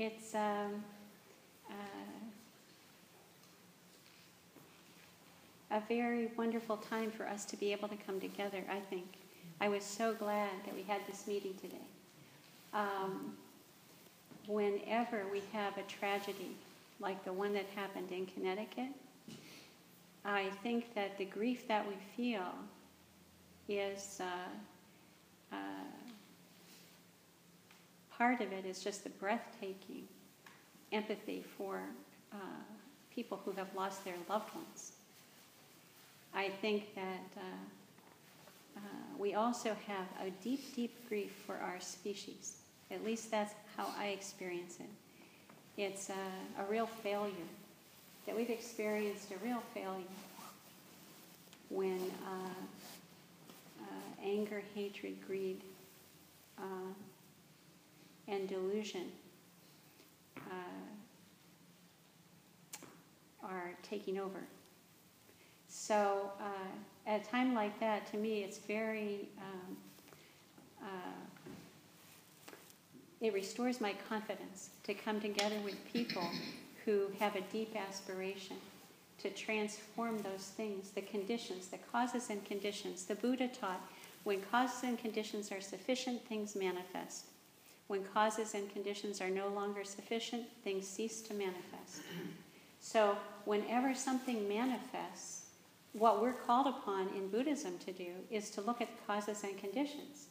it's um, uh, a very wonderful time for us to be able to come together, I think. I was so glad that we had this meeting today. Um, whenever we have a tragedy like the one that happened in Connecticut, I think that the grief that we feel is uh, uh, part of it is just the breathtaking empathy for uh, people who have lost their loved ones. I think that uh, uh, we also have a deep, deep grief for our species. At least that's how I experience it. It's a, a real failure, that we've experienced a real failure when uh, uh, anger, hatred, greed, uh, and delusion uh, are taking over. So, uh, at a time like that, to me, it's very, um, uh, it restores my confidence to come together with people who have a deep aspiration to transform those things, the conditions, the causes and conditions. The Buddha taught when causes and conditions are sufficient, things manifest. When causes and conditions are no longer sufficient, things cease to manifest. So, whenever something manifests, what we're called upon in Buddhism to do is to look at the causes and conditions.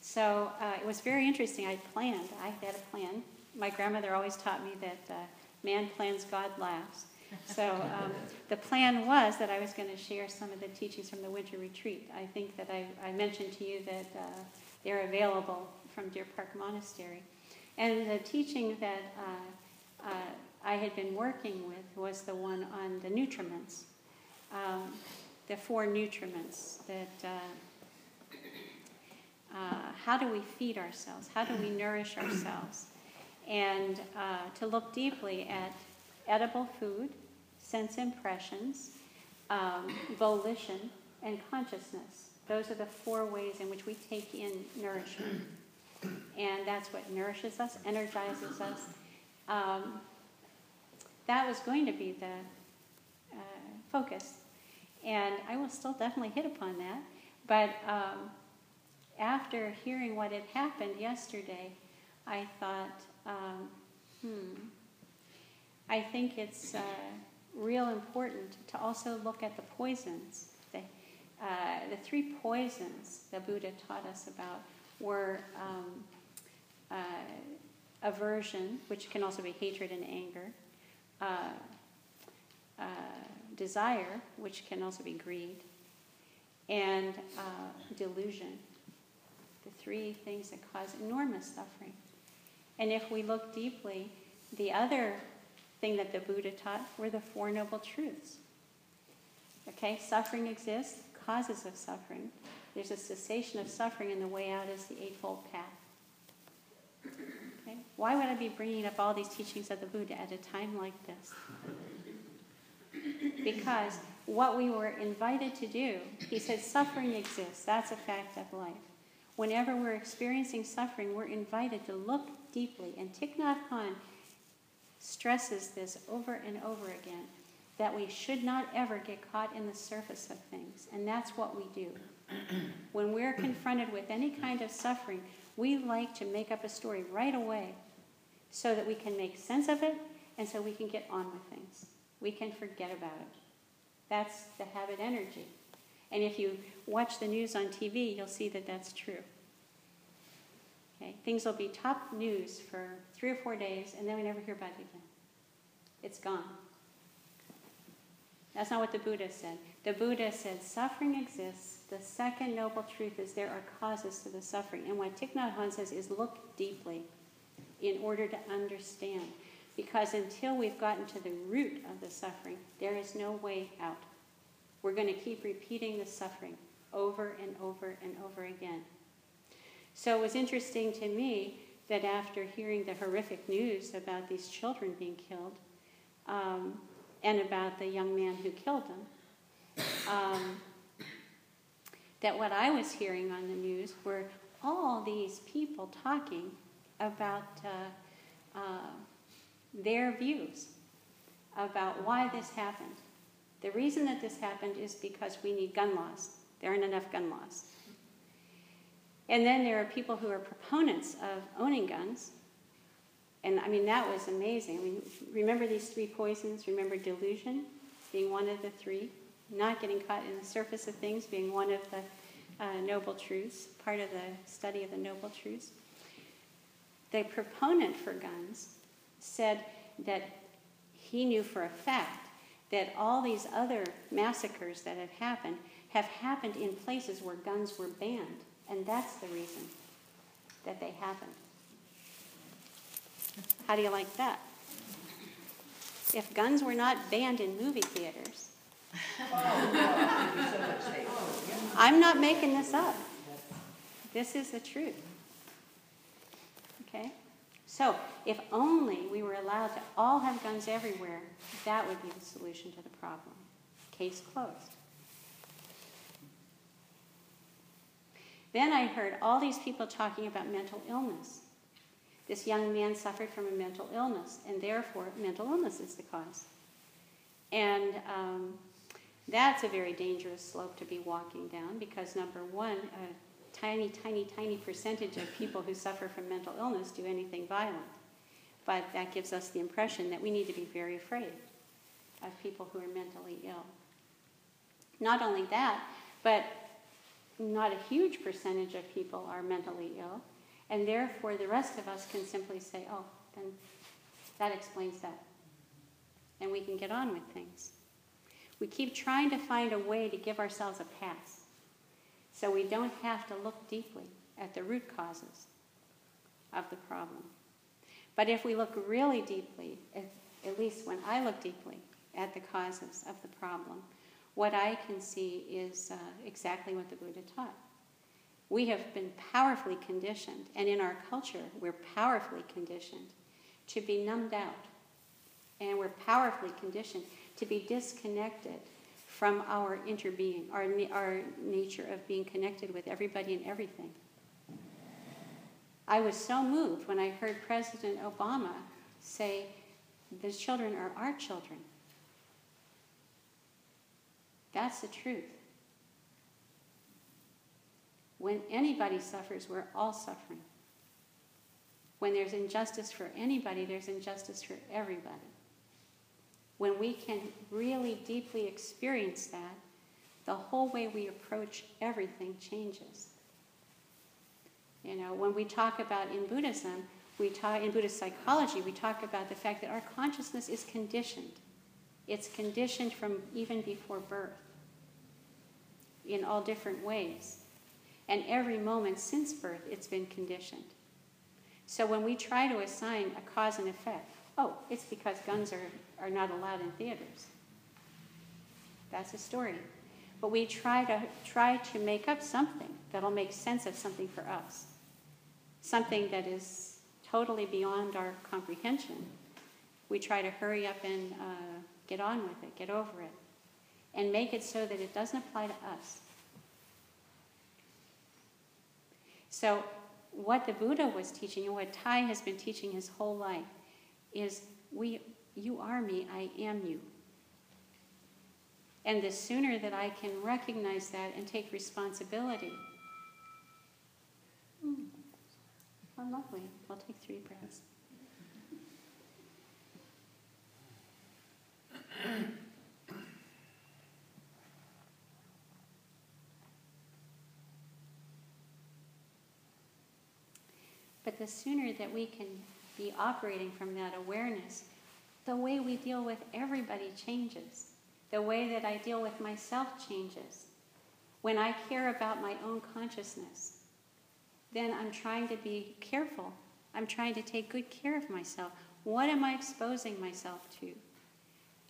So, uh, it was very interesting. I planned, I had a plan. My grandmother always taught me that uh, man plans, God laughs. So um, the plan was that I was going to share some of the teachings from the winter retreat. I think that I, I mentioned to you that uh, they're available from Deer Park Monastery. And the teaching that uh, uh, I had been working with was the one on the nutriments, um, the four nutriments that. Uh, uh, how do we feed ourselves? How do we nourish ourselves? And uh, to look deeply at edible food, sense impressions, um, volition, and consciousness. Those are the four ways in which we take in nourishment. And that's what nourishes us, energizes us. Um, that was going to be the uh, focus. And I will still definitely hit upon that. But um, after hearing what had happened yesterday, I thought, um, hmm, I think it's uh, real important to also look at the poisons. The, uh, the three poisons the Buddha taught us about were um, uh, aversion, which can also be hatred and anger, uh, uh, desire, which can also be greed, and uh, delusion. The three things that cause enormous suffering. And if we look deeply, the other thing that the Buddha taught were the Four Noble Truths. Okay, suffering exists, causes of suffering. There's a cessation of suffering, and the way out is the Eightfold Path. Okay? Why would I be bringing up all these teachings of the Buddha at a time like this? Because what we were invited to do, he said, suffering exists. That's a fact of life. Whenever we're experiencing suffering, we're invited to look deeply. And Thich Nhat Hanh stresses this over and over again that we should not ever get caught in the surface of things. And that's what we do. when we're confronted with any kind of suffering, we like to make up a story right away so that we can make sense of it and so we can get on with things. We can forget about it. That's the habit energy. And if you watch the news on TV, you'll see that that's true. Okay? Things will be top news for three or four days, and then we never hear about it again. It's gone. That's not what the Buddha said. The Buddha said suffering exists. The second noble truth is there are causes to the suffering. And what Thich Nhat Hanh says is look deeply in order to understand. Because until we've gotten to the root of the suffering, there is no way out. We're going to keep repeating the suffering over and over and over again. So it was interesting to me that after hearing the horrific news about these children being killed um, and about the young man who killed them, um, that what I was hearing on the news were all these people talking about uh, uh, their views about why this happened. The reason that this happened is because we need gun laws. There aren't enough gun laws. And then there are people who are proponents of owning guns. And I mean, that was amazing. I mean, remember these three poisons? Remember delusion being one of the three? Not getting caught in the surface of things being one of the uh, noble truths, part of the study of the noble truths. The proponent for guns said that he knew for a fact that all these other massacres that have happened have happened in places where guns were banned. And that's the reason that they happened. How do you like that? If guns were not banned in movie theaters, I'm not making this up. This is the truth. Okay? So, if only we were allowed to all have guns everywhere, that would be the solution to the problem. Case closed. Then I heard all these people talking about mental illness. This young man suffered from a mental illness, and therefore, mental illness is the cause. And um, that's a very dangerous slope to be walking down because, number one, a tiny, tiny, tiny percentage of people who suffer from mental illness do anything violent. But that gives us the impression that we need to be very afraid of people who are mentally ill. Not only that, but not a huge percentage of people are mentally ill, and therefore the rest of us can simply say, oh, then that explains that. And we can get on with things. We keep trying to find a way to give ourselves a pass so we don't have to look deeply at the root causes of the problem. But if we look really deeply, at, at least when I look deeply at the causes of the problem, what I can see is uh, exactly what the Buddha taught. We have been powerfully conditioned, and in our culture, we're powerfully conditioned to be numbed out. And we're powerfully conditioned to be disconnected from our interbeing, our, our nature of being connected with everybody and everything. I was so moved when I heard President Obama say, the children are our children. That's the truth. When anybody suffers, we're all suffering. When there's injustice for anybody, there's injustice for everybody. When we can really deeply experience that, the whole way we approach everything changes. You know, when we talk about in Buddhism, we talk in Buddhist psychology, we talk about the fact that our consciousness is conditioned. It's conditioned from even before birth in all different ways. And every moment since birth, it's been conditioned. So when we try to assign a cause and effect, oh, it's because guns are, are not allowed in theaters. That's a story. But we try to try to make up something that'll make sense of something for us. Something that is totally beyond our comprehension. We try to hurry up and uh, get on with it, get over it, and make it so that it doesn't apply to us. So, what the Buddha was teaching and what Thay has been teaching his whole life is we, you are me, I am you. And the sooner that I can recognize that and take responsibility, mm, oh, lovely. I'll take three breaths. But the sooner that we can be operating from that awareness, the way we deal with everybody changes. The way that I deal with myself changes. When I care about my own consciousness, then I'm trying to be careful. I'm trying to take good care of myself. What am I exposing myself to?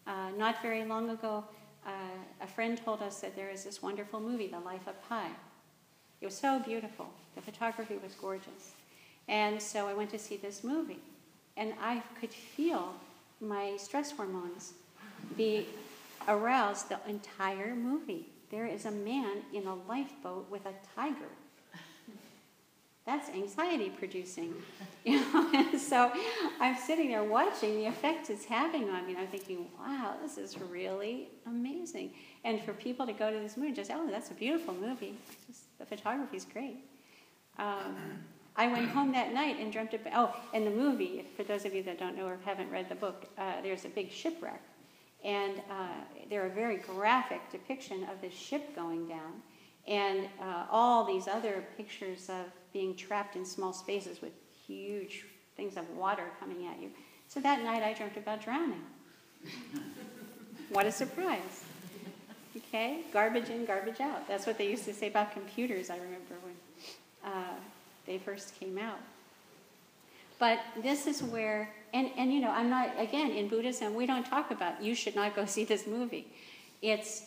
Uh, not very long ago, uh, a friend told us that there is this wonderful movie, The Life of Pi. It was so beautiful. The photography was gorgeous. And so I went to see this movie, and I could feel my stress hormones be aroused the entire movie. There is a man in a lifeboat with a tiger. that's anxiety producing. You know, so I'm sitting there watching the effect it's having on me. And I'm thinking, wow, this is really amazing. And for people to go to this movie, just, oh, that's a beautiful movie. Just, the photography is great. Um, I went home that night and dreamt about, oh, and the movie, for those of you that don't know or haven't read the book, uh, there's a big shipwreck. And uh, there are very graphic depiction of the ship going down and uh, all these other pictures of being trapped in small spaces with huge things of water coming at you. So that night I dreamt about drowning. what a surprise. Okay, garbage in, garbage out. That's what they used to say about computers, I remember when uh, they first came out. But this is where, and, and you know, I'm not, again, in Buddhism, we don't talk about you should not go see this movie. It's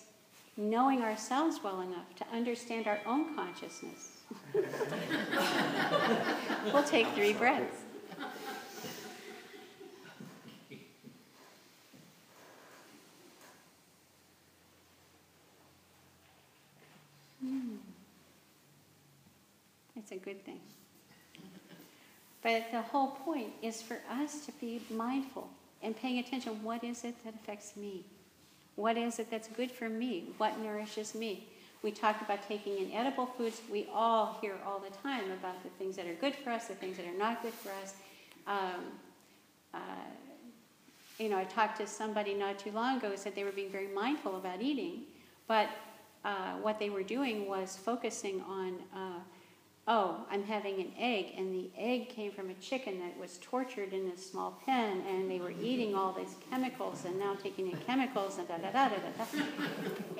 knowing ourselves well enough to understand our own consciousness. we'll take three breaths. Hmm. It's a good thing. But the whole point is for us to be mindful and paying attention what is it that affects me? What is it that's good for me? What nourishes me? We talk about taking in edible foods. We all hear all the time about the things that are good for us, the things that are not good for us. Um, uh, you know, I talked to somebody not too long ago who said they were being very mindful about eating, but uh, what they were doing was focusing on uh, oh, I'm having an egg, and the egg came from a chicken that was tortured in a small pen, and they were eating all these chemicals, and now taking in chemicals, and da da da da da.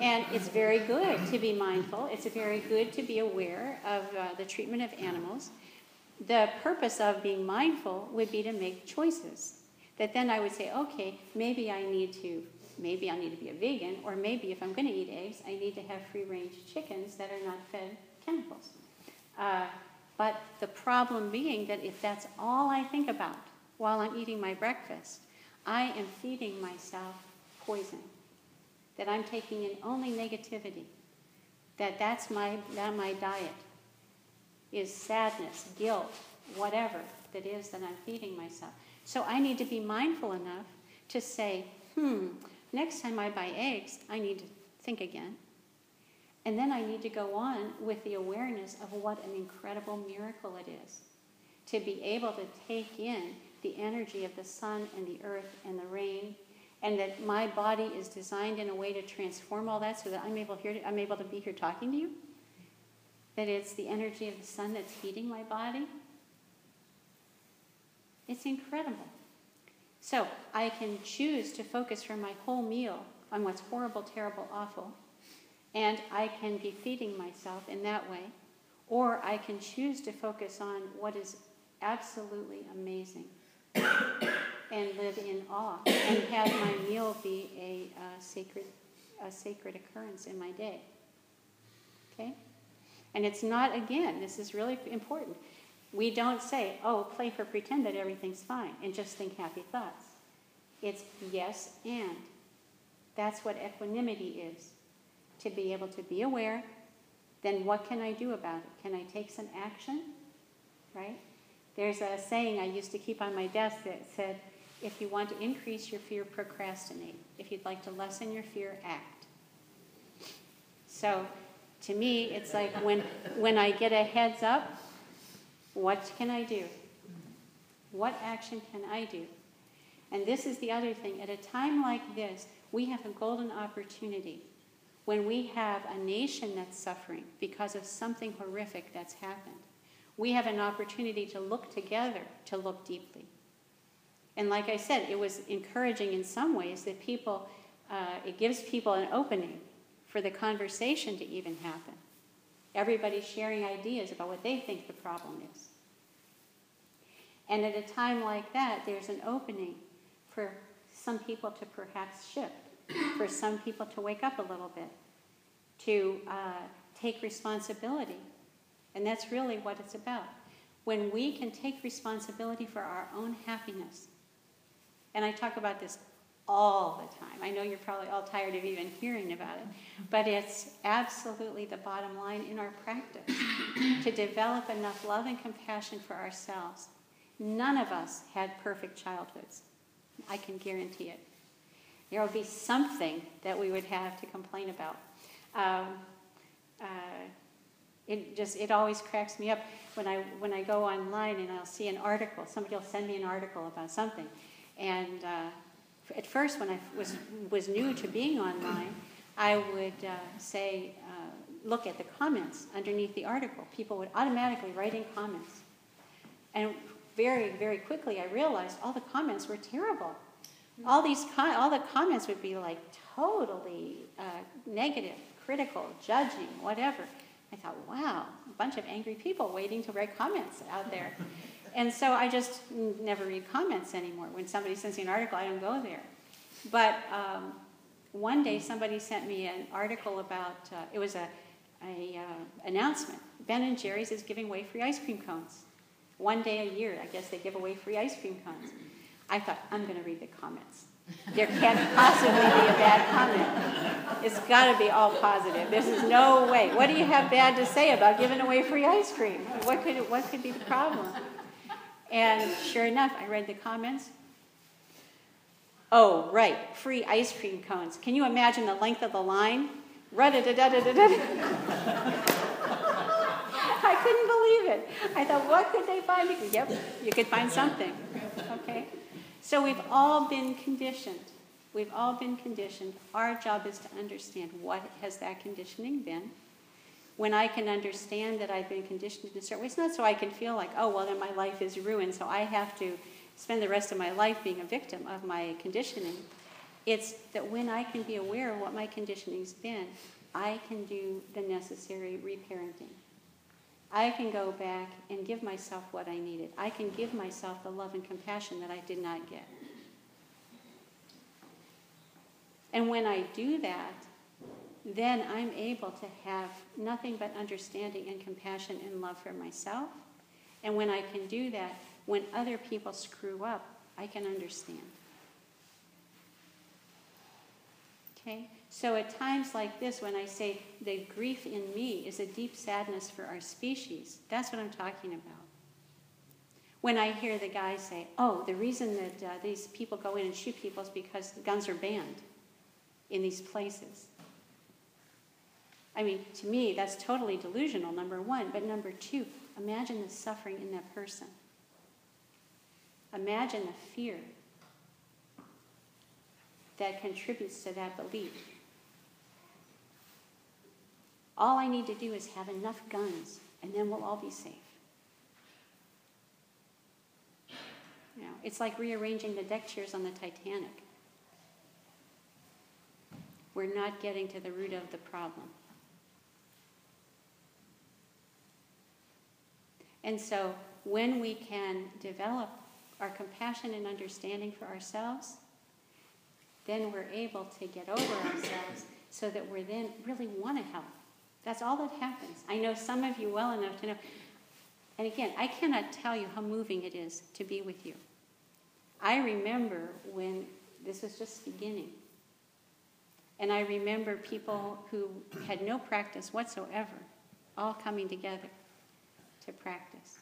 And it's very good to be mindful. It's very good to be aware of uh, the treatment of animals. The purpose of being mindful would be to make choices. That then I would say, okay, maybe I need to. Maybe I need to be a vegan, or maybe if I'm going to eat eggs, I need to have free range chickens that are not fed chemicals. Uh, but the problem being that if that's all I think about while I'm eating my breakfast, I am feeding myself poison. That I'm taking in only negativity. That that's my, that my diet is sadness, guilt, whatever that is that I'm feeding myself. So I need to be mindful enough to say, hmm, next time I buy eggs, I need to think again. And then I need to go on with the awareness of what an incredible miracle it is to be able to take in the energy of the sun and the earth and the rain, and that my body is designed in a way to transform all that so that I'm able, here to, I'm able to be here talking to you. That it's the energy of the sun that's heating my body. It's incredible. So I can choose to focus for my whole meal on what's horrible, terrible, awful, and I can be feeding myself in that way. Or I can choose to focus on what is absolutely amazing and live in awe and have my meal be a, uh, sacred, a sacred occurrence in my day. Okay? And it's not, again, this is really important. We don't say, oh, play for pretend that everything's fine and just think happy thoughts. It's yes and. That's what equanimity is to be able to be aware, then what can I do about it? Can I take some action? Right? There's a saying I used to keep on my desk that said, if you want to increase your fear, procrastinate. If you'd like to lessen your fear, act. So to me, it's like when, when I get a heads up, what can I do? What action can I do? And this is the other thing. At a time like this, we have a golden opportunity when we have a nation that's suffering because of something horrific that's happened, we have an opportunity to look together, to look deeply. And like I said, it was encouraging in some ways that people, uh, it gives people an opening for the conversation to even happen. Everybody's sharing ideas about what they think the problem is. And at a time like that, there's an opening for some people to perhaps shift for some people to wake up a little bit, to uh, take responsibility. And that's really what it's about. When we can take responsibility for our own happiness, and I talk about this all the time. I know you're probably all tired of even hearing about it, but it's absolutely the bottom line in our practice to develop enough love and compassion for ourselves. None of us had perfect childhoods. I can guarantee it. There will be something that we would have to complain about. Um, uh, it just it always cracks me up when I when I go online and I'll see an article. Somebody will send me an article about something, and uh, at first when I was was new to being online, I would uh, say uh, look at the comments underneath the article. People would automatically write in comments, and very very quickly I realized all the comments were terrible. All these all the comments would be like totally uh, negative, critical, judging, whatever. I thought, wow, a bunch of angry people waiting to write comments out there. and so I just never read comments anymore. When somebody sends me an article, I don't go there. But um, one day somebody sent me an article about, uh, it was a, a uh, announcement. Ben and Jerry's is giving away free ice cream cones. One day a year, I guess they give away free ice cream cones. I thought, I'm going to read the comments. There can't possibly be a bad comment. It's got to be all positive. This is no way. What do you have bad to say about giving away free ice cream? What could, what could be the problem? And sure enough, I read the comments. Oh, right, free ice cream cones. Can you imagine the length of the line? I couldn't believe it. I thought, what could they find? Yep, you could find something. Okay? So we've all been conditioned. We've all been conditioned. Our job is to understand what has that conditioning been. When I can understand that I've been conditioned in a certain way, it's not so I can feel like, oh, well, then my life is ruined, so I have to spend the rest of my life being a victim of my conditioning. It's that when I can be aware of what my conditioning's been, I can do the necessary reparenting. I can go back and give myself what I needed. I can give myself the love and compassion that I did not get. And when I do that, then I'm able to have nothing but understanding and compassion and love for myself. And when I can do that, when other people screw up, I can understand. Okay? So at times like this, when I say the grief in me is a deep sadness for our species, that's what I'm talking about. When I hear the guy say, oh, the reason that uh, these people go in and shoot people is because the guns are banned in these places. I mean, to me, that's totally delusional, number one. But number two, imagine the suffering in that person. Imagine the fear that contributes to that belief. All I need to do is have enough guns, and then we'll all be safe. You know, it's like rearranging the deck chairs on the Titanic. We're not getting to the root of the problem. And so, when we can develop our compassion and understanding for ourselves, then we're able to get over ourselves so that we're then really want to help. That's all that happens. I know some of you well enough to know. And again, I cannot tell you how moving it is to be with you. I remember when this was just beginning. And I remember people who had no practice whatsoever all coming together to practice.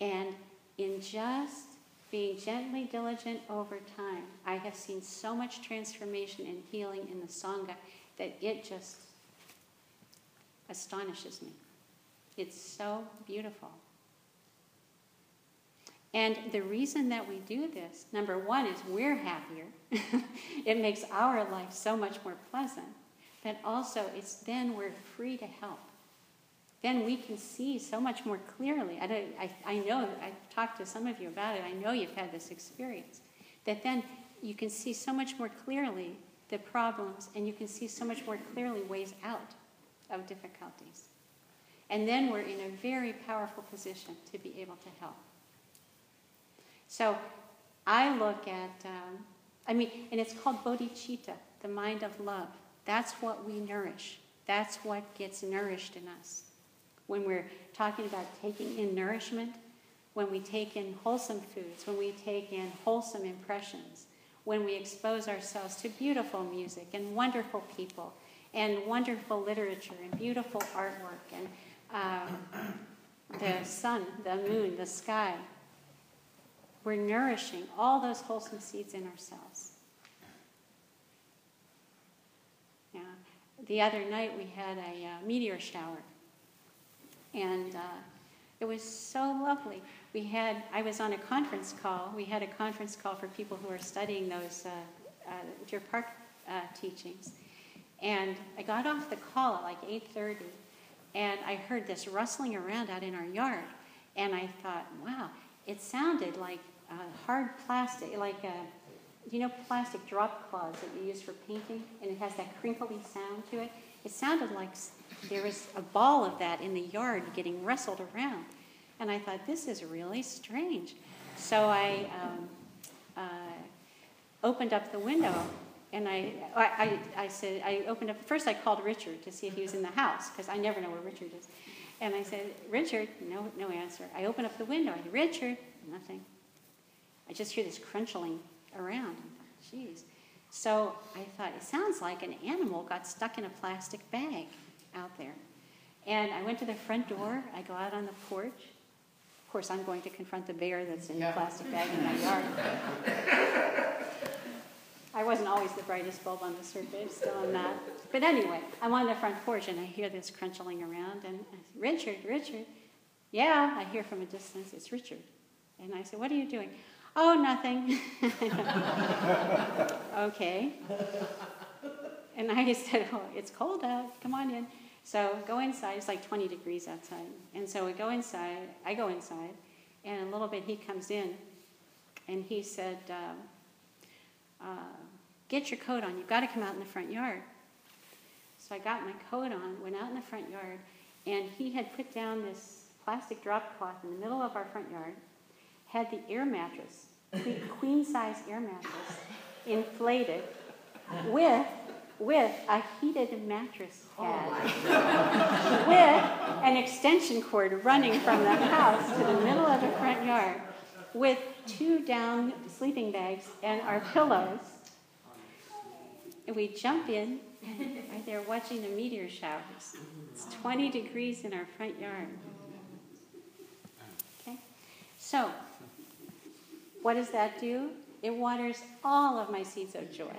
And in just being gently diligent over time, I have seen so much transformation and healing in the Sangha that it just astonishes me. It's so beautiful. And the reason that we do this, number one, is we're happier. it makes our life so much more pleasant. But also, it's then we're free to help. Then we can see so much more clearly. I, I, I know, I've talked to some of you about it, I know you've had this experience. That then you can see so much more clearly the problems, and you can see so much more clearly ways out of difficulties. And then we're in a very powerful position to be able to help. So I look at, um, I mean, and it's called bodhicitta, the mind of love. That's what we nourish. That's what gets nourished in us. When we're talking about taking in nourishment, when we take in wholesome foods, when we take in wholesome impressions, when we expose ourselves to beautiful music and wonderful people and wonderful literature and beautiful artwork and uh, the sun, the moon, the sky. We're nourishing all those wholesome seeds in ourselves. Yeah. The other night we had a uh, meteor shower, and uh, it was so lovely. We had, I was on a conference call. We had a conference call for people who are studying those uh, uh, Deer Park uh, teachings. And I got off the call at like 8.30, and I heard this rustling around out in our yard. And I thought, wow, it sounded like hard plastic, like a, you know, plastic drop cloths that you use for painting, and it has that crinkly sound to it. It sounded like there was a ball of that in the yard getting wrestled around. And I thought, this is really strange. So I um, uh, opened up the window and I, I, I, said, I opened up, first I called Richard to see if he was in the house, because I never know where Richard is. And I said, Richard, no, no answer. I open up the window, I said, Richard, nothing. I just hear this crunching around. Jeez. So I thought, it sounds like an animal got stuck in a plastic bag out there. And I went to the front door, I go out on the porch. Of course, I'm going to confront the bear that's in yeah. the plastic bag in my yard. I wasn't always the brightest bulb on the surface, still I'm not. But anyway, I'm on the front porch and I hear this crunching around and I say, Richard, Richard. Yeah, I hear from a distance, it's Richard. And I said, What are you doing? Oh, nothing. okay. And I said, Oh, it's cold out. Come on in. So go inside. It's like 20 degrees outside. And so we go inside. I go inside. And a little bit he comes in and he said, uh, uh, Get your coat on. You've got to come out in the front yard. So I got my coat on, went out in the front yard, and he had put down this plastic drop cloth in the middle of our front yard, had the air mattress, queen size air mattress, inflated with with a heated mattress oh pad, oh with an extension cord running from the house to the middle of the front yard, with two down sleeping bags and our pillows. And we jump in, right there watching the meteor showers. It's 20 degrees in our front yard. Okay? So, what does that do? It waters all of my seeds of joy.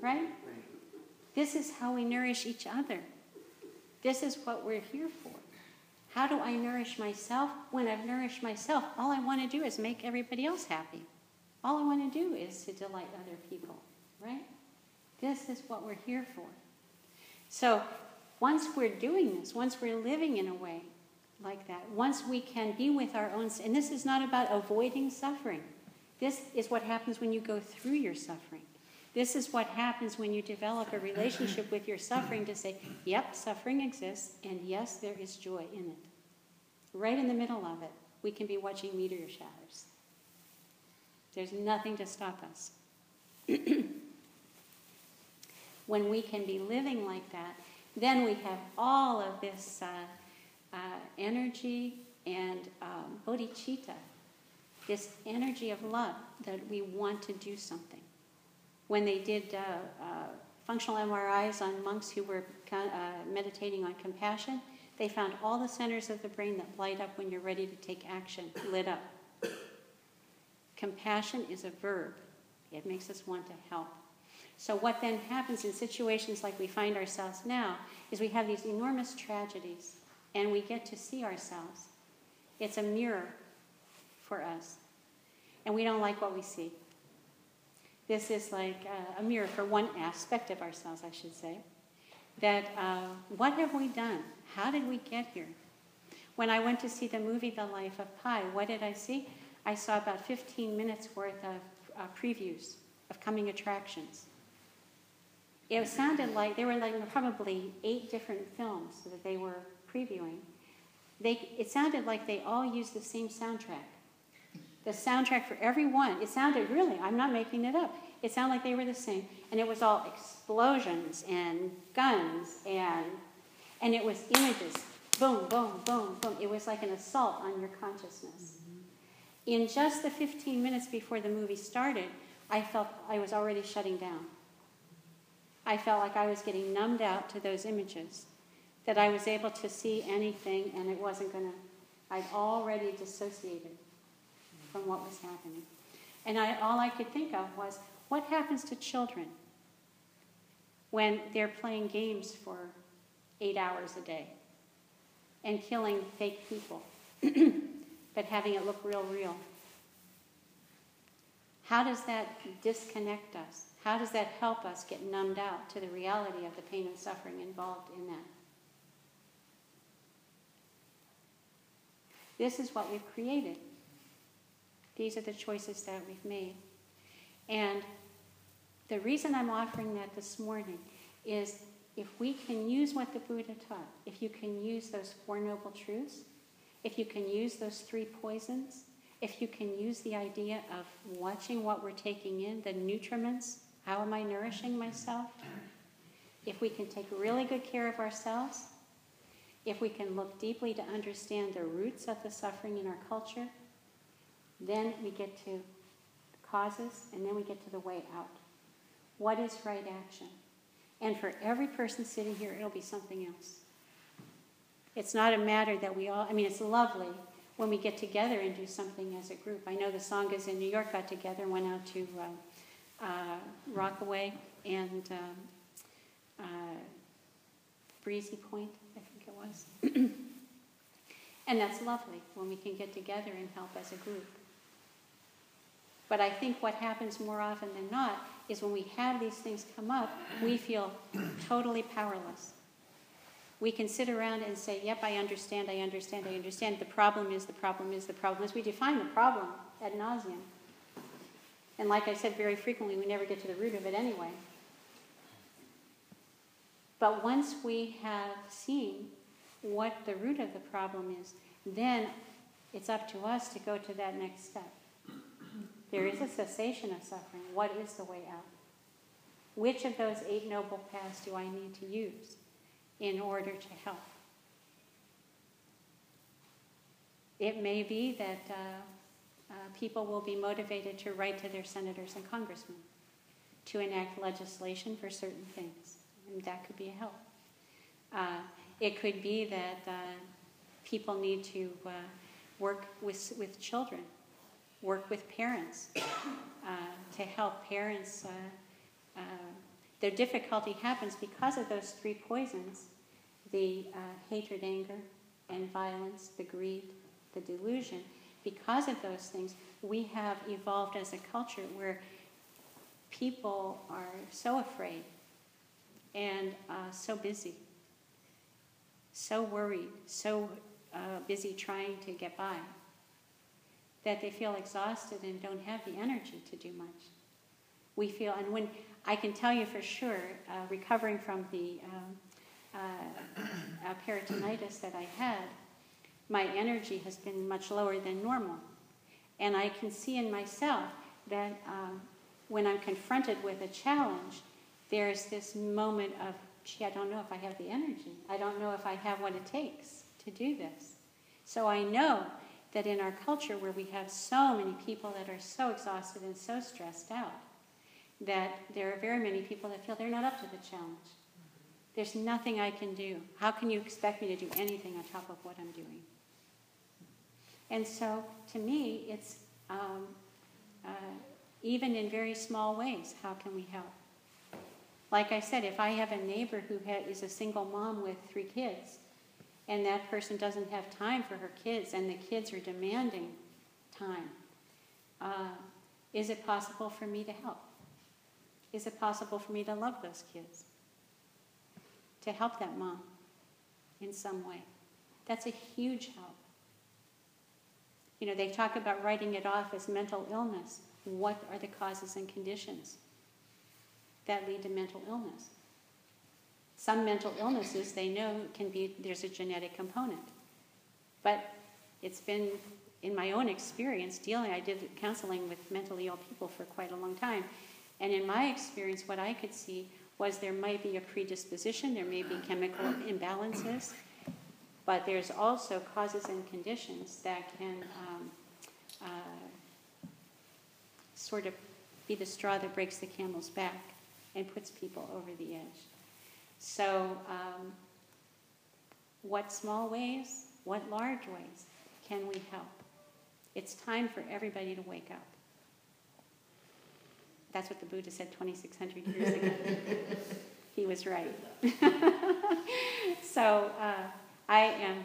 Right? This is how we nourish each other. This is what we're here for. How do I nourish myself? When I've nourished myself, all I want to do is make everybody else happy. All I want to do is to delight other people, right? This is what we're here for. So once we're doing this, once we're living in a way like that, once we can be with our own, and this is not about avoiding suffering. This is what happens when you go through your suffering. This is what happens when you develop a relationship with your suffering to say, yep, suffering exists, and yes, there is joy in it. Right in the middle of it, we can be watching meteor showers. There's nothing to stop us. when we can be living like that, then we have all of this uh, uh, energy and um, bodhicitta, this energy of love that we want to do something when they did uh, uh, functional MRIs on monks who were uh, meditating on compassion, they found all the centers of the brain that light up when you're ready to take action lit up. Compassion is a verb, it makes us want to help. So, what then happens in situations like we find ourselves now is we have these enormous tragedies and we get to see ourselves. It's a mirror for us. And we don't like what we see. This is like uh, a mirror for one aspect of ourselves, I should say. That uh, what have we done? How did we get here? When I went to see the movie The Life of Pi, what did I see? I saw about 15 minutes worth of uh, previews of coming attractions. It sounded like there were like probably eight different films that they were previewing. They, it sounded like they all used the same soundtrack the soundtrack for every one. It sounded really, I'm not making it up. It sounded like they were the same. And it was all explosions and guns and and it was images. Boom, boom, boom, boom. It was like an assault on your consciousness. Mm-hmm. In just the 15 minutes before the movie started, I felt I was already shutting down. I felt like I was getting numbed out to those images, that I was able to see anything and it wasn't going to, I'd already dissociated from what was happening. And I, all I could think of was what happens to children when they're playing games for eight hours a day and killing fake people, but having it look real, real? How does that disconnect us? How does that help us get numbed out to the reality of the pain and suffering involved in that? This is what we've created. These are the choices that we've made. And the reason I'm offering that this morning is if we can use what the Buddha taught, if you can use those Four Noble Truths, if you can use those three poisons, if you can use the idea of watching what we're taking in, the nutriments, how am I nourishing myself? If we can take really good care of ourselves, if we can look deeply to understand the roots of the suffering in our culture, then we get to causes and then we get to the way out. What is right action? And for every person sitting here, it'll be something else. It's not a matter that we all, I mean, it's lovely when we get together and do something as a group. I know the Sanghas in New York got together and went out to uh, uh, Rockaway and um, uh, Breezy Point, I think it was. and that's lovely when we can get together and help as a group. But I think what happens more often than not is when we have these things come up, we feel totally powerless. We can sit around and say, Yep, I understand, I understand, I understand. The problem is, the problem is, the problem is. We define the problem ad nauseum. And like I said very frequently, we never get to the root of it anyway. But once we have seen what the root of the problem is, then it's up to us to go to that next step. There is a cessation of suffering. What is the way out? Which of those Eight Noble Paths do I need to use in order to help? It may be that uh, uh, people will be motivated to write to their senators and congressmen to enact legislation for certain things, and that could be a help. Uh, it could be that uh, people need to uh, work with, with children work with parents uh, to help parents. Uh, uh, their difficulty happens because of those three poisons the hatred, anger, and violence, the greed, the delusion. Because of those things, we have evolved as a culture where people are so afraid and uh, so busy, so worried, so uh, busy trying to get by that they feel exhausted and don't have the energy to do much. We feel, and when I can tell you for sure, uh, recovering from the um, uh, uh, peritonitis that I had, my energy has been much lower than normal. And I can see in myself that um, when I'm confronted with a challenge, there's this moment of, gee, I don't know if I have the energy. I don't know if I have what it takes to do this. So I know that in our culture where we have so many people that are so exhausted and so stressed out, that there are very many people that feel they're not up to the challenge. There's nothing I can do. How can you expect me to do anything on top of what I'm doing? And so, to me, it's um, uh, even in very small ways, how can we help? Like I said, if I have a neighbor who ha- is a single mom with three kids, and that person doesn't have time for her kids, and the kids are demanding time. Uh, is it possible for me to help? Is it possible for me to love those kids? To help that mom in some way? That's a huge help. You know, they talk about writing it off as mental illness. What are the causes and conditions that lead to mental illness? Some mental illnesses they know can be, there's a genetic component. But it's been, in my own experience, dealing, I did counseling with mentally ill people for quite a long time. And in my experience, what I could see was there might be a predisposition, there may be chemical imbalances, but there's also causes and conditions that can um, uh, sort of be the straw that breaks the camel's back and puts people over the edge. So, um, what small ways, what large ways can we help? It's time for everybody to wake up. That's what the Buddha said 2,600 years ago. he was right. so uh, I am,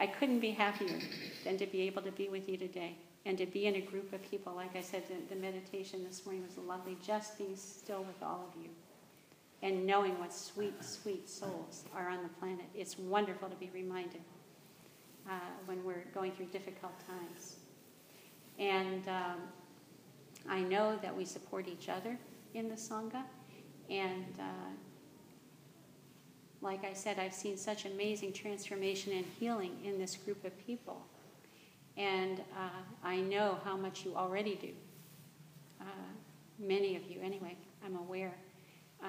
I couldn't be happier than to be able to be with you today and to be in a group of people. Like I said, the, the meditation this morning was lovely, just being still with all of you and knowing what sweet, sweet souls are on the planet. It's wonderful to be reminded uh, when we're going through difficult times. And um, I know that we support each other in the Sangha. And uh, like I said, I've seen such amazing transformation and healing in this group of people. And uh, I know how much you already do. Uh, many of you, anyway, I'm aware uh,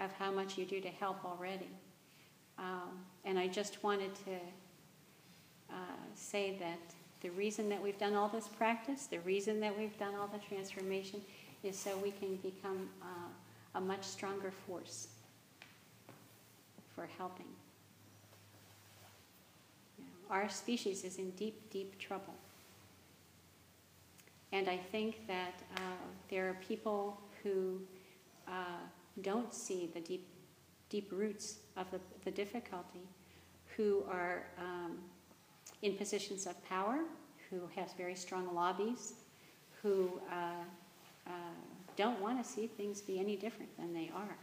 of how much you do to help already. Um, and I just wanted to uh, say that the reason that we've done all this practice, the reason that we've done all the transformation, is so we can become uh, a much stronger force for helping. Our species is in deep, deep trouble. And I think that uh, there are people who uh, don't see the deep, deep roots of the, the difficulty, who are um, in positions of power, who has very strong lobbies, who uh, uh, don't want to see things be any different than they are.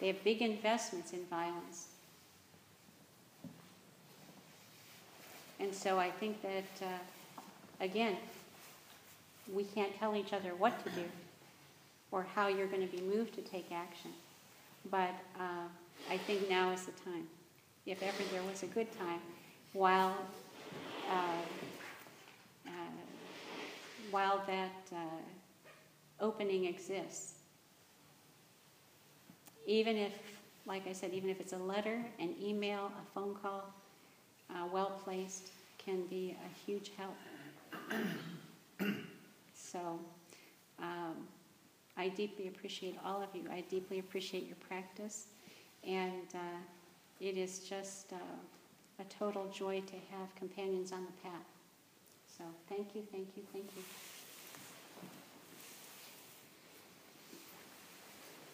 They have big investments in violence. And so I think that, uh, again, we can't tell each other what to do or how you're going to be moved to take action. But uh, I think now is the time. If ever there was a good time, while uh, uh, while that uh, opening exists, even if, like I said, even if it's a letter, an email, a phone call, uh, well placed, can be a huge help. so. Um, I deeply appreciate all of you. I deeply appreciate your practice. And uh, it is just uh, a total joy to have companions on the path. So thank you, thank you, thank you.